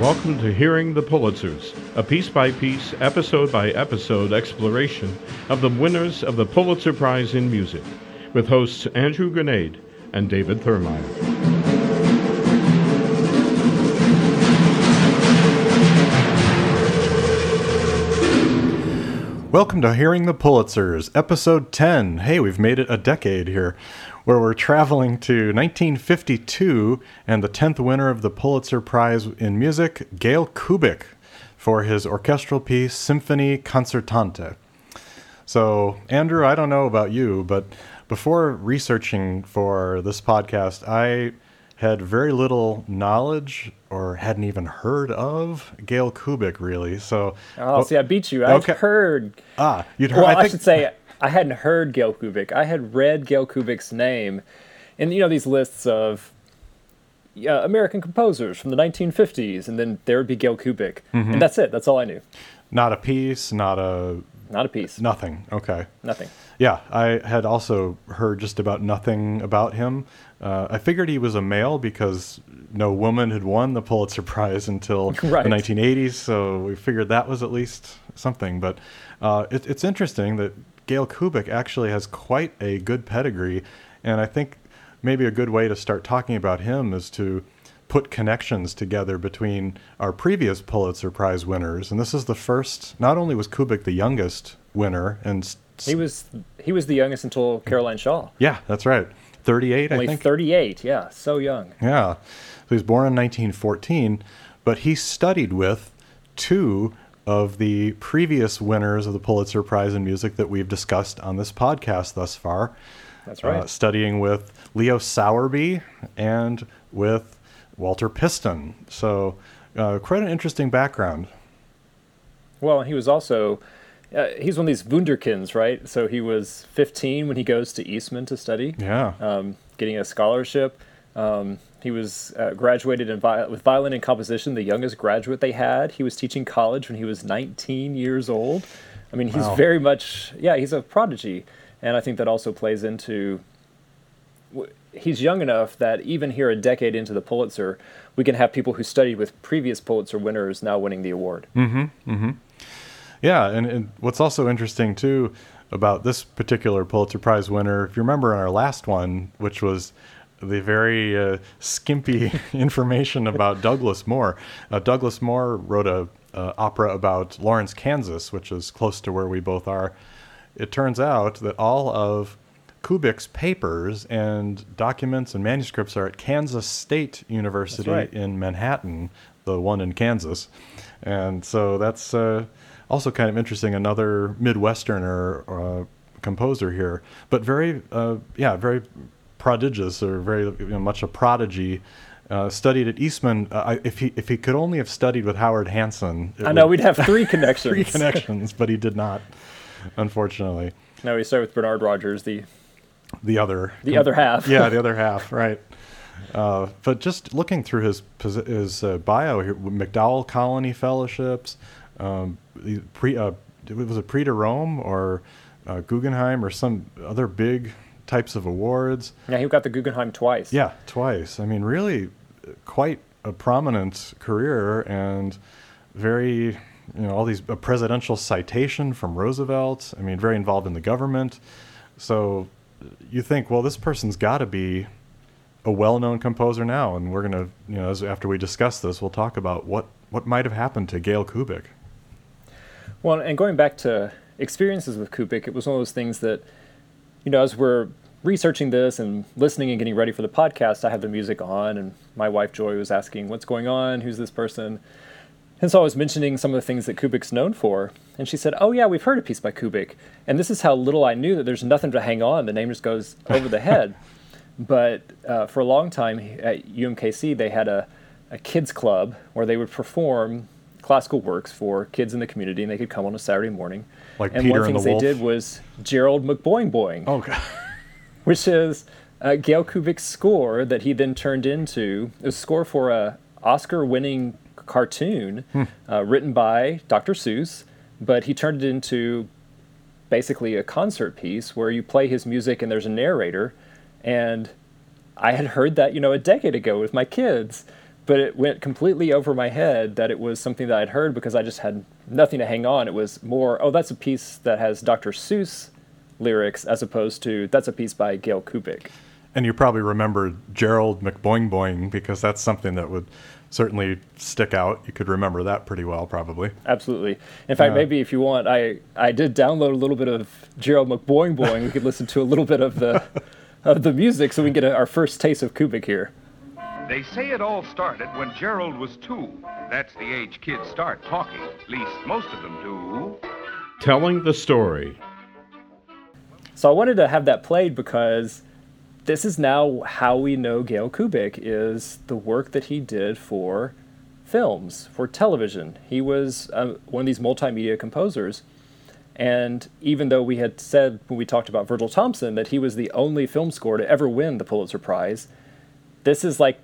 Welcome to Hearing the Pulitzers, a piece by piece, episode by episode exploration of the winners of the Pulitzer Prize in Music, with hosts Andrew Granade and David Thurmaier. Welcome to Hearing the Pulitzers, episode 10. Hey, we've made it a decade here, where we're traveling to 1952 and the 10th winner of the Pulitzer Prize in Music, Gail Kubik, for his orchestral piece, Symphonie Concertante. So, Andrew, I don't know about you, but before researching for this podcast, I had very little knowledge or hadn't even heard of Gail Kubik, really. So, Oh, see, I beat you. I've Okay. heard. ah, you'd heard. Well, I, think, should say I hadn't heard Gail Kubik. I had read Gail Kubik's name, in you know these lists of uh, American composers from the 1950s, and then there would be Gail Kubik, Mm-hmm. and that's it. That's all I knew. not a piece, not a Not a piece. nothing. Okay. Nothing. Yeah, I had also heard just about nothing about him. Uh, I figured he was a male because no woman had won the Pulitzer Prize until Right. the 1980s, so we figured that was at least something. But uh, it, it's interesting that Gail Kubik actually has quite a good pedigree, and I think maybe a good way to start talking about him is to put connections together between our previous Pulitzer Prize winners, and this is the first. Not only was Kubik the youngest winner, and He was he was the youngest until Caroline Shaw. yeah, that's right. 38, I Only think. 38. Yeah, so young. Yeah. So he was born in 1914, but he studied with two of the previous winners of the Pulitzer Prize in Music that we've discussed on this podcast thus far. That's right. Uh, studying with Leo Sowerby and with Walter Piston. So, uh, quite an interesting background. Well, he was also. Uh, he's one of these Wunderkinds, right? So he was 15 when he goes to Eastman to study. Yeah. um, getting a scholarship. Um, he was uh, graduated in vi- with violin and composition, the youngest graduate they had. He was teaching college when he was 19 years old. I mean, he's Wow. very much, yeah, he's a prodigy. And I think that also plays into. w- He's young enough that even here, a decade into the Pulitzer, we can have people who studied with previous Pulitzer winners now winning the award. Mm-hmm. Yeah, and, and what's also interesting too about this particular Pulitzer Prize winner, if you remember in our last one, which was the very uh, skimpy information about Douglas Moore. Uh, Douglas Moore wrote a uh, opera about Lawrence, Kansas, which is close to where we both are. It turns out that all of Kubik's papers and documents and manuscripts are at Kansas State University right. in Manhattan, the one in Kansas. And so that's uh, also kind of interesting. Another Midwesterner uh, composer here, but very, uh, yeah, very prodigious or very you know, much a prodigy. Uh, studied at Eastman. Uh, if he if he could only have studied with Howard Hanson, I know would- we'd have three connections. three connections, but he did not, unfortunately. no, we start with Bernard Rogers, the The other, the other half. yeah, the other half, right. Uh, but just looking through his his uh, bio here, MacDowell Colony Fellowships, um, pre uh, was it Prix de Rome or uh, Guggenheim or some other big types of awards. Yeah, he got the Guggenheim twice. Yeah, twice. I mean, really, quite a prominent career and very, you know, all these a presidential citation from Roosevelt. I mean, very involved in the government. So you think, well, this person's got to be a well-known composer now, and we're gonna, you know, as, after we discuss this, we'll talk about what what might have happened to Gail Kubik. Well, and going back to experiences with Kubik, it was one of those things that, you know, as we're researching this and listening and getting ready for the podcast, I had the music on, and my wife Joy was asking, "What's going on? Who's this person?" And so I was mentioning some of the things that Kubik's known for, and she said, "Oh yeah, we've heard a piece by Kubik." And this is how little I knew that there's nothing to hang on; the name just goes over the head. But uh, for a long time at UMKC, they had a, a kids club where they would perform classical works for kids in the community, and they could come on a Saturday morning. Like and Peter one of and the the things they did was Gerald McBoing Boing, Oh, God. which is uh, Gail Kubik's score that he then turned into a score for a Oscar-winning cartoon Hmm. uh, written by Dr. Seuss, but he turned it into basically a concert piece where you play his music and there's a narrator. And I had heard that, you know, a decade ago with my kids, but it went completely over my head that it was something that I'd heard because I just had nothing to hang on. It was more, oh, that's a piece that has Dr. Seuss lyrics as opposed to that's a piece by Gail Kubik. And you probably remember Gerald McBoing Boing because that's something that would certainly stick out. You could remember that pretty well, probably. Absolutely. In fact, Uh, maybe if you want, I, I did download a little bit of Gerald McBoing Boing. we could listen to a little bit of the of the music so we can get a, our first taste of Kubik here. They say it all started when Gerald was two. That's the age kids start talking. At least most of them do. Telling the story. So I wanted to have that played because this is now how we know Gail Kubik is the work that he did for films, for television. He was uh, one of these multimedia composers. And even though we had said when we talked about Virgil Thomson that he was the only film score to ever win the Pulitzer Prize, this is like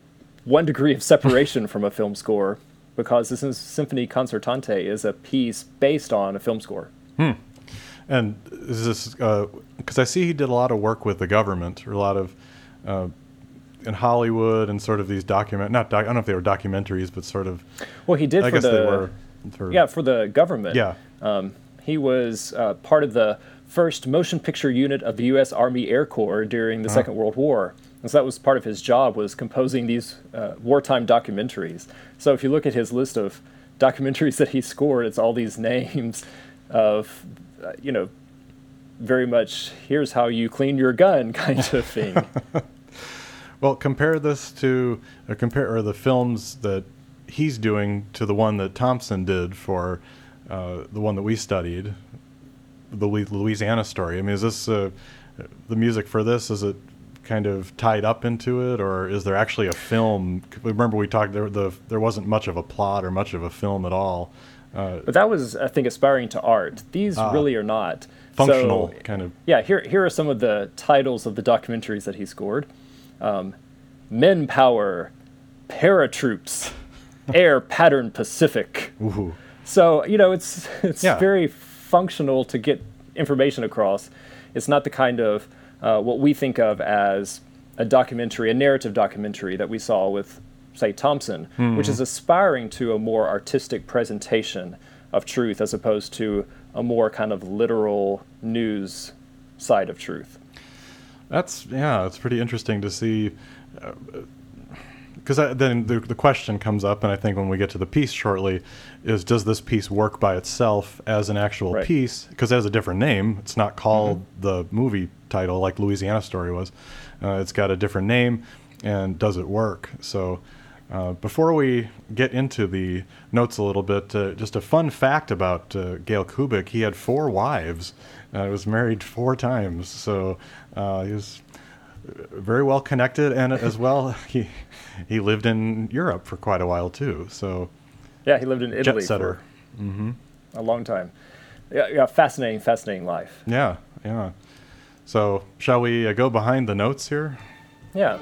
one degree of separation from a film score because this Symphony Concertante is a piece based on a film score. Hmm. And is this because I see he did a lot of work with the government, or a lot of uh, in Hollywood and sort of these document not doc, I don't know if they were documentaries, but sort of Well, he did I for guess the they were. For, yeah for the government. Yeah. Um, he was uh, part of the first motion picture unit of the U.S. Army Air Corps during the Second World War, and so that was part of his job was composing these uh, wartime documentaries. So if you look at his list of documentaries that he scored, it's all these names of, uh, you know, very much here's how you clean your gun kind of thing. Well, compare this to or compare or the films that he's doing to the one that Thomson did for uh, the one that we studied, the Louisiana story. I mean, is this uh, the music for this? Is it kind of tied up into it, or is there actually a film? Remember, we talked there. The there wasn't much of a plot or much of a film at all. Uh, but that was, I think, aspiring to art. These really are not functional So- kind of. Yeah, here here are some of the titles of the documentaries that he scored: um, Men Power, Paratroops, Air Pattern Pacific. Ooh. So you know, it's it's Yeah. very functional to get information across. It's not the kind of uh, what we think of as a documentary, a narrative documentary that we saw with, say, Thomson, which is aspiring to a more artistic presentation of truth as opposed to a more kind of literal news side of truth. That's yeah, it's pretty interesting to see. Because then the, the question comes up, and I think when we get to the piece shortly, is does this piece work by itself as an actual Right. piece? Because it has a different name. It's not called the movie title like Louisiana Story was. Uh, it's got a different name, and does it work? So. Uh, before we get into the notes a little bit, uh, just a fun fact about uh, Gail Kubik: he had four wives. Uh, he was married four times, so uh, he was very well connected, and as well, he he lived in Europe for quite a while too. So Yeah, he lived in Italy setter. for a long time. Yeah, yeah, fascinating, fascinating life. yeah, yeah. So shall we uh, go behind the notes here? Yeah.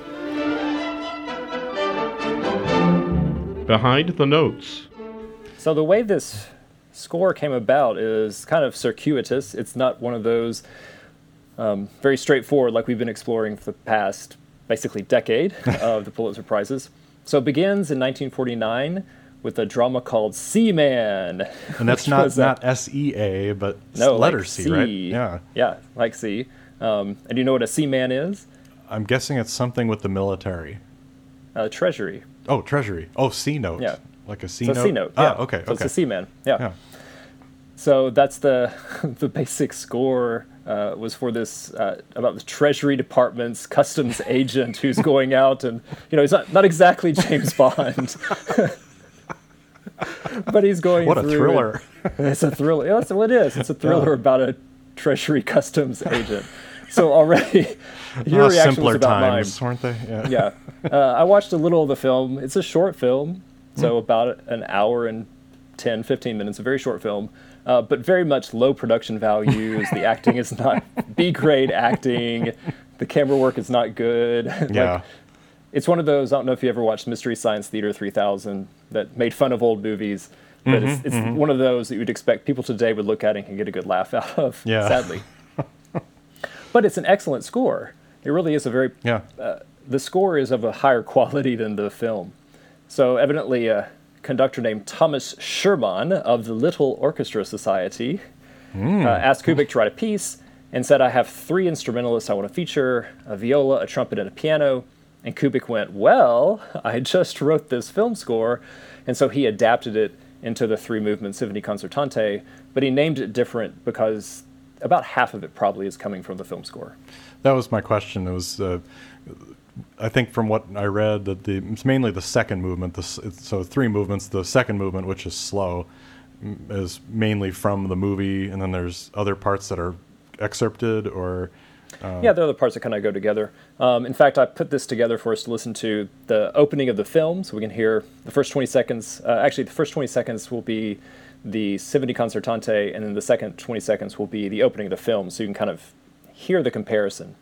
Behind the Notes. So the way this score came about is kind of circuitous. It's not one of those um, very straightforward like we've been exploring for the past basically decade of the Pulitzer Prizes. So it begins in 1949 with a drama called C-Man. And that's not not S E A, but no letter like C, right? Yeah. Yeah, like C. Um, and do you know what a C-Man is? I'm guessing it's something with the military. Uh, treasury. Oh, Treasury. Oh, C note. Yeah. Like a C So note. C note. Ah, okay. So okay. it's a C-Man. Yeah. Yeah. So that's the the basic score uh, was for this uh, about the Treasury Department's customs agent who's going out and you know he's not not exactly James Bond, but he's going. What a thriller. and- it's a thriller. Yeah, that's what it is. It's a thriller about a Treasury customs agent. So already, your Ah, reaction simpler was about times, mine weren't they? Yeah. yeah. Uh, I watched a little of the film. It's a short film, so about an hour and 10, 15 minutes, a very short film, uh, but very much low production values. the acting is not B grade acting. The camera work is not good. Like, Yeah. it's one of those, I don't know if you ever watched Mystery Science Theater 3000 that made fun of old movies, but it's, Mm-hmm, one of those that you would expect people today would look at and can get a good laugh out of, Yeah. sadly. but it's an excellent score. It really is a very Yeah. the score is of a higher quality than the film. So evidently, a conductor named Thomas Scherman of the Little Orchestra Society uh, asked Kubik to write a piece and said, I have three instrumentalists I want to feature a viola, a trumpet, and a piano. And Kubik went, Well, I just wrote this film score. And so he adapted it into the three movement Symphony Concertante, but he named it different because about half of it probably is coming from the film score. That was my question. It was, uh, I think, from what I read, that the it's mainly the second movement. The, so three movements. The second movement, which is slow, is mainly from the movie, and then there's other parts that are excerpted or. Yeah, there are the parts that kind of go together. Um, in fact, I put this together for us to listen to the opening of the film, so we can hear the first 20 seconds. Uh, actually, the first 20 seconds will be the Symphony Concertante, and then the second 20 seconds will be the opening of the film, so you can kind of hear the comparison.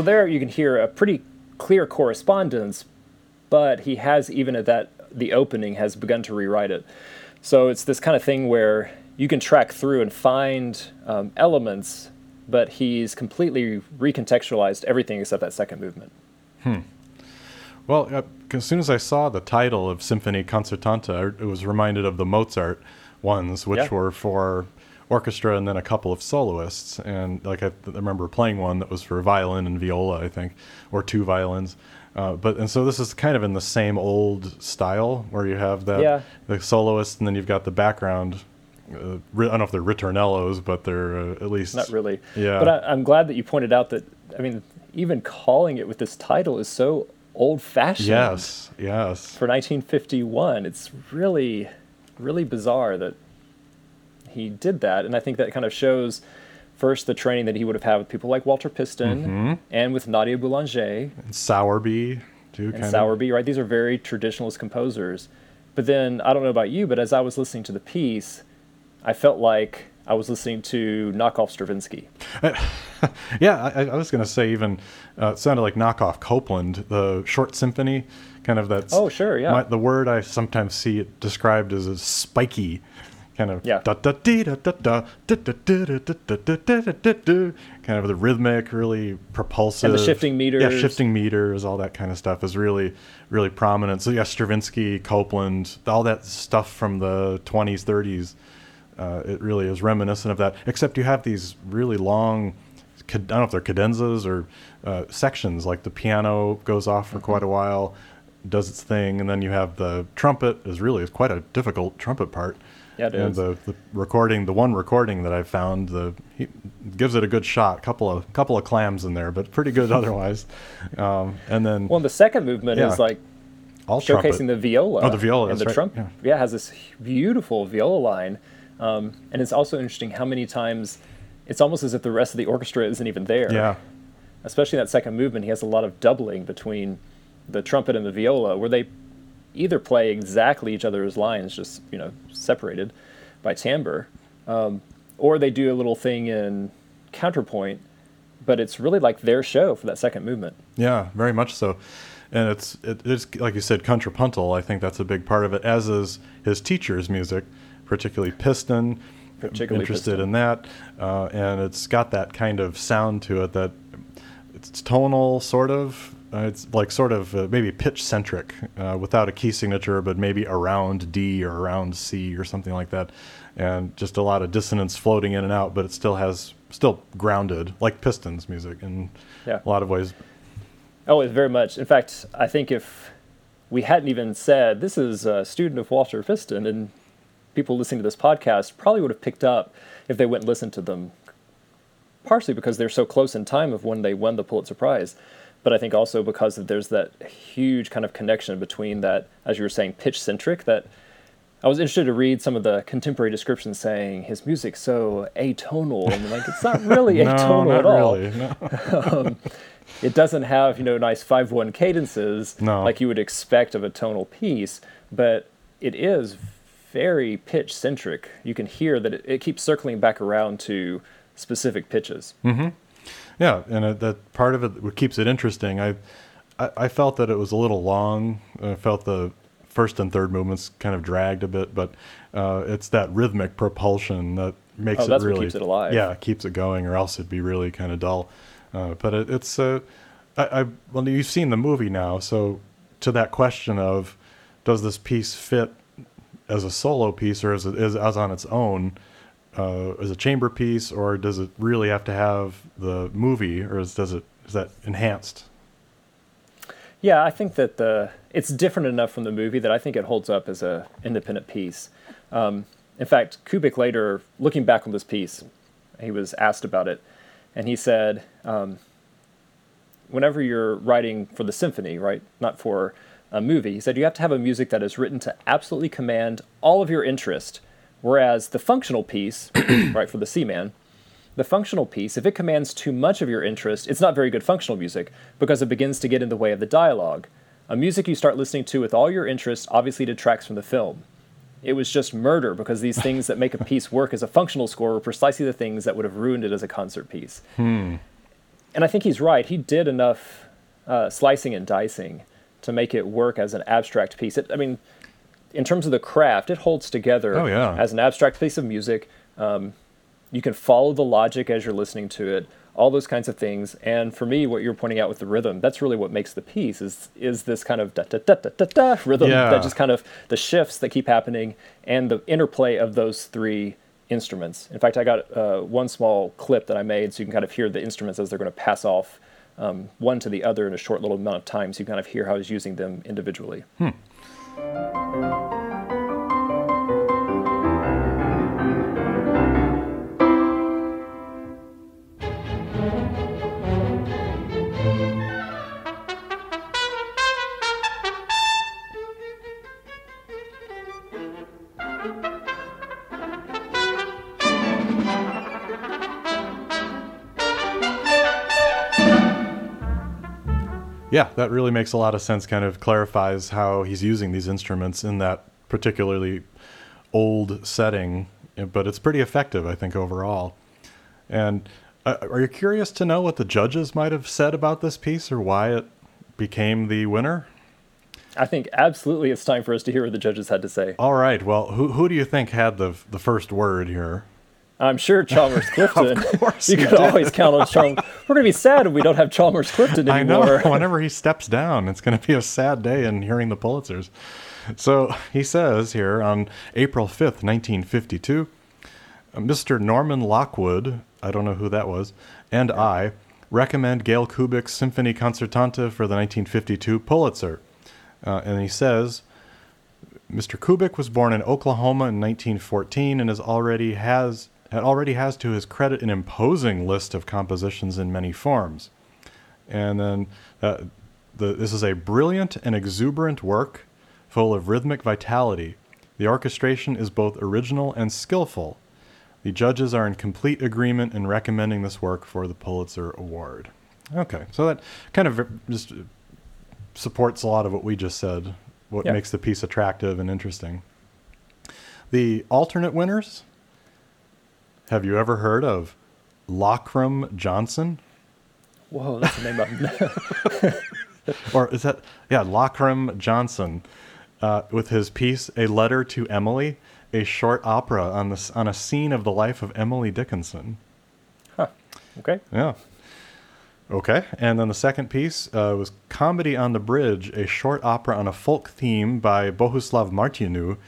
So there you can hear a pretty clear correspondence, but he has even at that the opening has begun to rewrite it. So it's this kind of thing where you can track through and find um, elements, but he's completely recontextualized everything except that second movement. Hmm. Well, uh, as soon as I saw the title of Symphony Concertante, I was reminded of the Mozart ones, which Yeah. were for orchestra and then a couple of soloists. And like I, I remember playing one that was for violin and viola, I think, or two violins. Uh, but and so this is kind of in the same old style where you have that Yeah. the soloist and then you've got the background. Uh, I don't know if they're ritornellos, but they're uh, at least Not really. Yeah. But I, I'm glad that you pointed out that, I mean, even calling it with this title is so old fashioned. Yes, yes. For 1951. It's really, really bizarre that he did that. And I think that kind of shows first the training that he would have had with people like Walter Piston Mm-hmm. and with Nadia Boulanger And Sowerby too. and kind of. Sowerby, right? These are very traditionalist composers. But then, I don't know about you, but as I was listening to the piece, I felt like I was listening to knockoff Stravinsky. Yeah, I, I was going to say even uh, it sounded like knockoff Copland, the short symphony, kind of that. Oh, sure, yeah. My, the word I sometimes see it described as a spiky, kind of. Yeah. Da da dee da da da da da da da da da da da da da. Kind of the rhythmic, really propulsive. and the shifting meters, Yeah, shifting meters, all that kind of stuff is really, really prominent. So yeah, Stravinsky, Copland, all that stuff from the 20s, 30s. Uh, it really is reminiscent of that, except you have these really long, I don't know if they're cadenzas or uh, sections, like the piano goes off for quite a while, does its thing, and then you have the trumpet is really is quite a difficult trumpet part. Yeah, it and is. the, the recording, the one recording that I found, the he gives it a good shot. Couple of couple of clams in there, but pretty good otherwise. Um, and then Well, and the second movement Yeah. is like all showcasing trumpet. the viola. Oh, the viola, And that's the right, trump, yeah. yeah. has this beautiful viola line. Um, and it's also interesting how many times it's almost as if the rest of the orchestra isn't even there. yeah, Especially in that second movement, he has a lot of doubling between the trumpet and the viola, where they either play exactly each other's lines, just you know separated by timbre, um, or they do a little thing in counterpoint. But it's really like their show for that second movement. Yeah, very much so. And it's it, it's like you said, contrapuntal. I think that's a big part of it. As is his teacher's music, particularly Piston. Particularly interested Piston. in that, uh, and it's got that kind of sound to it that it's tonal, sort of. Uh, it's like sort of uh, maybe pitch centric, uh, without a key signature, but maybe around D or around C or something like that, and just a lot of dissonance floating in and out. But it still has still grounded, like Piston's music in Yeah. a lot of ways. Oh, very much. In fact, I think if we hadn't even said this is a student of Walter Piston, and people listening to this podcast probably would have picked up if they went and listened to them. Partially because they're so close in time of when they won the Pulitzer Prize, but I think also because there's that huge kind of connection between that, as you were saying, pitch centric. That I was interested to read some of the contemporary descriptions saying his music's so atonal, and like it's not really No, atonal not at all really. No. it doesn't have you know nice five one cadences No. like you would expect of a tonal piece, but it is very pitch centric. You can hear that it, it keeps circling back around to specific pitches. Hmm. Yeah, and it, that part of it keeps it interesting. I, I, I felt that it was a little long. I felt the first and third movements kind of dragged a bit, but uh, it's that rhythmic propulsion that makes Oh, it really keeps it alive. Yeah, keeps it going, or else it'd be really kind of dull. Uh, but it, it's uh, I, I well, you've seen the movie now, so to that question of does this piece fit as a solo piece or as is as on its own uh, as a chamber piece, or does it really have to have the movie, or is, does it is that enhanced? Yeah, I think that the it's different enough from the movie that I think it holds up as a independent piece. Um, in fact, Kubik later, looking back on this piece, he was asked about it, and he said, um, "Whenever you're writing for the symphony, right, not for a movie, he said you have to have a music that is written to absolutely command all of your interest, whereas the functional piece, right, for the C-Man." The functional piece, if it commands too much of your interest, it's not very good functional music because it begins to get in the way of the dialogue. A music you start listening to with all your interest obviously detracts from the film. It was just murder because these things that make a piece work as a functional score were precisely the things that would have ruined it as a concert piece. And I think he's right. He did enough uh, slicing and dicing to make it work as an abstract piece. It, I mean, in terms of the craft, it holds together Oh, yeah. as an abstract piece of music. Um, you can follow the logic as you're listening to it, all those kinds of things. And for me, what you're pointing out with the rhythm, that's really what makes the piece is is this kind of da da da da da da rhythm Yeah. that just kind of the shifts that keep happening and the interplay of those three instruments. In fact, I got uh, one small clip that I made so you can kind of hear the instruments as they're going to pass off um, one to the other in a short little amount of time, so you can kind of hear how he's using them individually. Thank you. Yeah, that really makes a lot of sense. Kind of clarifies how he's using these instruments in that particularly old setting, eh, but it's pretty effective, I think, overall. And uh, are you curious to know what the judges might have said about this piece or why it became the winner? I think absolutely it's time for us to hear what the judges had to say. All right. Well, who who do you think had the the first word here? I'm sure Chalmers Clifton. of course you could did. always count on Chalmers. We're gonna be sad if we don't have Chalmers Clifton I anymore. know. Whenever he steps down, it's going to be a sad day in hearing the Pulitzers. So he says here on April 5th, 1952, uh, Mr. Norman Lockwood, I don't know who that was, and I recommend Gail Kubik's Symphony Concertante for the 1952 Pulitzer. Uh, and he says, Mr. Kubik was born in Oklahoma in 1914 and has already has and already has to his credit an imposing list of compositions in many forms. And then uh, the, this is a brilliant and exuberant work full of rhythmic vitality. The orchestration is both original and skillful. The judges are in complete agreement in recommending this work for the Pulitzer Award. Okay, so that kind of just supports a lot of what we just said, what Yeah. makes the piece attractive and interesting. The alternate winners have you ever heard of Lockrem Johnson? Whoa, that's the name of or is that yeah Lockrem Johnson uh, with his piece "A Letter to Emily," a short opera on this on a scene of the life of Emily Dickinson. Huh. Okay. Yeah. Okay, and then the second piece uh, was "Comedy on the Bridge," a short opera on a folk theme by Bohuslav Martinu,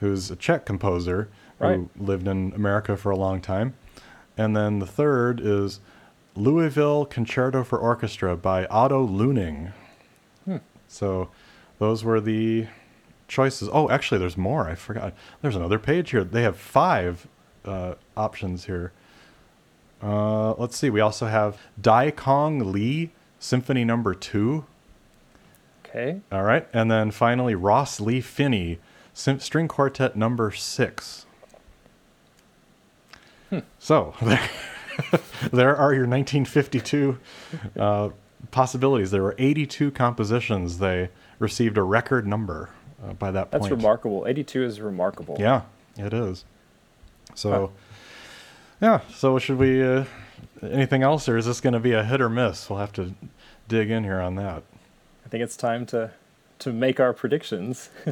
who's a Czech composer Right. who lived in America for a long time. And then the third is Louisville Concerto for Orchestra by Otto Luening. So those were the choices. Oh, actually, there's more. I forgot. There's another page here. They have five uh, options here. Uh, let's see. We also have Dai-Keong Lee Symphony Number Two. Okay. All right, and then finally Ross Lee Finney String Quartet Number Six. So there, there are your 1952 uh, possibilities. There were 82 compositions. They received a record number uh, by that That's point. That's remarkable. 82 is remarkable. Yeah, it is. So, yeah. So should we? Uh, anything else, or is this going to be a hit or miss? We'll have to dig in here on that. I think it's time to to make our predictions.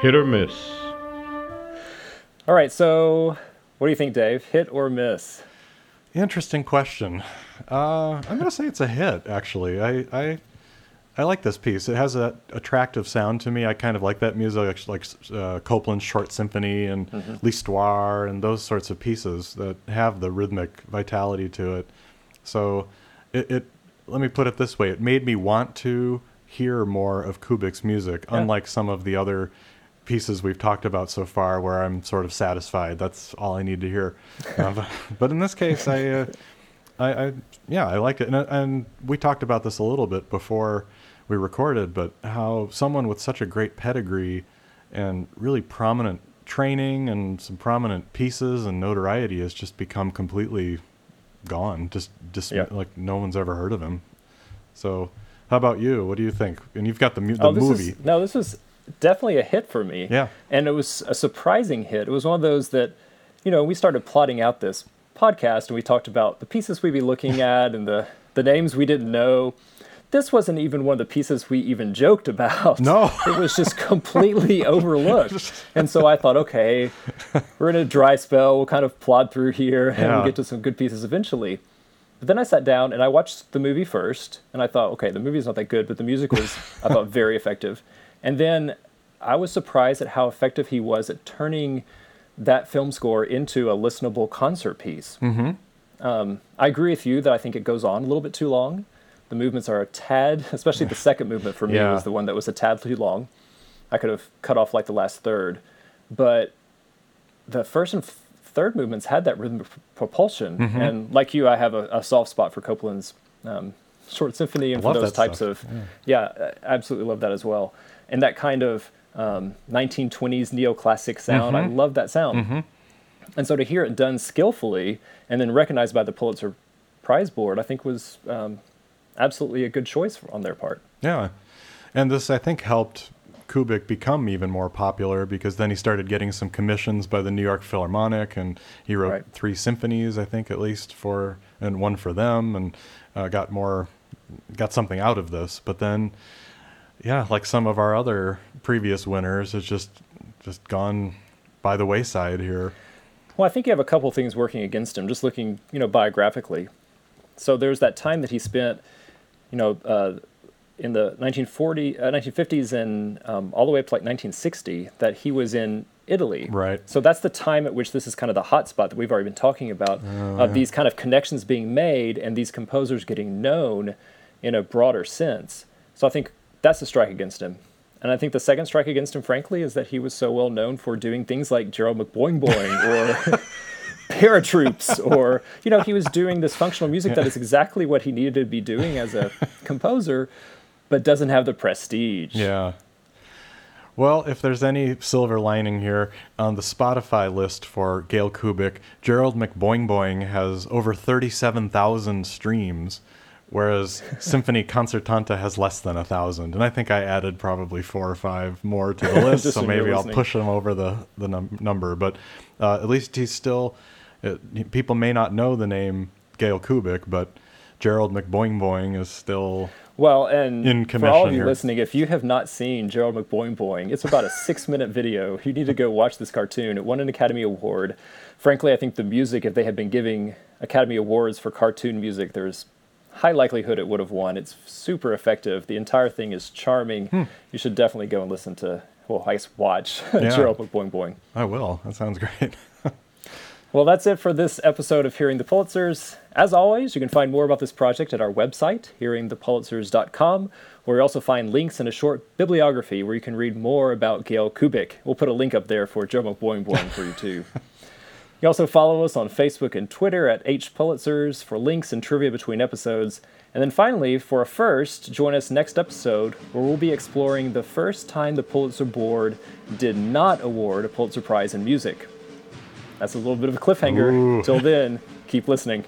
Hit or miss? All right, so what do you think, Dave? Hit or miss? Interesting question. Uh, I'm going to say it's a hit. Actually, I, I I like this piece. It has an attractive sound to me. I kind of like that music, like uh, Copland's Short Symphony and mm-hmm. L'Histoire and those sorts of pieces that have the rhythmic vitality to it. So, it, it let me put it this way: it made me want to hear more of Kubik's music, yeah. unlike some of the other pieces we've talked about so far where I'm sort of satisfied. That's all I need to hear. Uh, but in this case, I, uh, I, I, yeah, I liked it. And, and, we talked about this a little bit before we recorded, but how someone with such a great pedigree and really prominent training and some prominent pieces and notoriety has just become completely gone. Just, just yeah. like no one's ever heard of him. So, how about you? What do you think? And you've got the, the oh, movie. Is, no, this was definitely a hit for me. Yeah. And it was a surprising hit. It was one of those that, you know, we started plotting out this podcast and we talked about the pieces we'd be looking at and the, the names we didn't know. This wasn't even one of the pieces we even joked about. No. it was just completely overlooked. And so I thought, okay, we're in a dry spell. We'll kind of plod through here and yeah. we'll get to some good pieces eventually. But then I sat down and I watched the movie first, and I thought, okay, the movie's not that good, but the music was, I thought, very effective. And then I was surprised at how effective he was at turning that film score into a listenable concert piece. Mm-hmm. Um, I agree with you that I think it goes on a little bit too long. The movements are a tad, especially the second movement for me yeah. was the one that was a tad too long. I could have cut off like the last third, but the first and f- third movements had that rhythm propulsion. Mm-hmm. And like you, I have a, a soft spot for Copland's um, short symphony and for those types stuff. of yeah. yeah, absolutely love that as well and that kind of um, 1920s neoclassic sound. Mm-hmm. I love that sound. Mm-hmm. And so to hear it done skillfully and then recognized by the Pulitzer Prize Board, I think was um, absolutely a good choice on their part. Yeah, and this I think helped Kubik become even more popular because then he started getting some commissions by the New York Philharmonic, and he wrote right. three symphonies, I think, at least for and one for them, and uh, got more, got something out of this. But then yeah, like some of our other previous winners, has just just gone by the wayside here. Well, I think you have a couple things working against him. Just looking, you know, biographically. So there's that time that he spent, you know, uh, in the 1940, uh, 1950s and um, all the way up to like 1960 that he was in Italy. Right. So that's the time at which this is kind of the hotspot that we've already been talking about uh, of yeah. these kind of connections being made and these composers getting known in a broader sense. So I think that's a strike against him. And I think the second strike against him, frankly, is that he was so well known for doing things like Gerald McBoing Boing or paratroops, or, you know, he was doing this functional music that is exactly what he needed to be doing as a composer, but doesn't have the prestige. Yeah. Well, if there's any silver lining here, on the Spotify list for Gail Kubik, Gerald McBoing Boing has over 37,000 streams whereas Symphony Concertante has less than a thousand. And I think I added probably four or five more to the list, so maybe I'll push them over the the num- number. But uh, at least he's still. Uh, people may not know the name Gail Kubik, but Gerald McBoing Boing is still. Well, and in for all of you here. listening, if you have not seen Gerald McBoing Boing, it's about a six-minute video. You need to go watch this cartoon. It won an Academy Award. Frankly, I think the music, if they had been giving Academy Awards for cartoon music, there's high likelihood it would have won. It's super effective. The entire thing is charming. Hmm. You should definitely go and listen to, well, I guess watch yeah. Gerald McBoing Boing. I will. That sounds great. well, that's it for this episode of Hearing the Pulitzers. As always, you can find more about this project at our website, hearingthepulitzers.com, where you also find links and a short bibliography where you can read more about Gail Kubik. We'll put a link up there for Joe McBoing Boing for you, too. You also follow us on Facebook and Twitter at H Pulitzers for links and trivia between episodes. And then finally, for a first, join us next episode where we'll be exploring the first time the Pulitzer Board did not award a Pulitzer Prize in music. That's a little bit of a cliffhanger. Ooh. Till then, keep listening.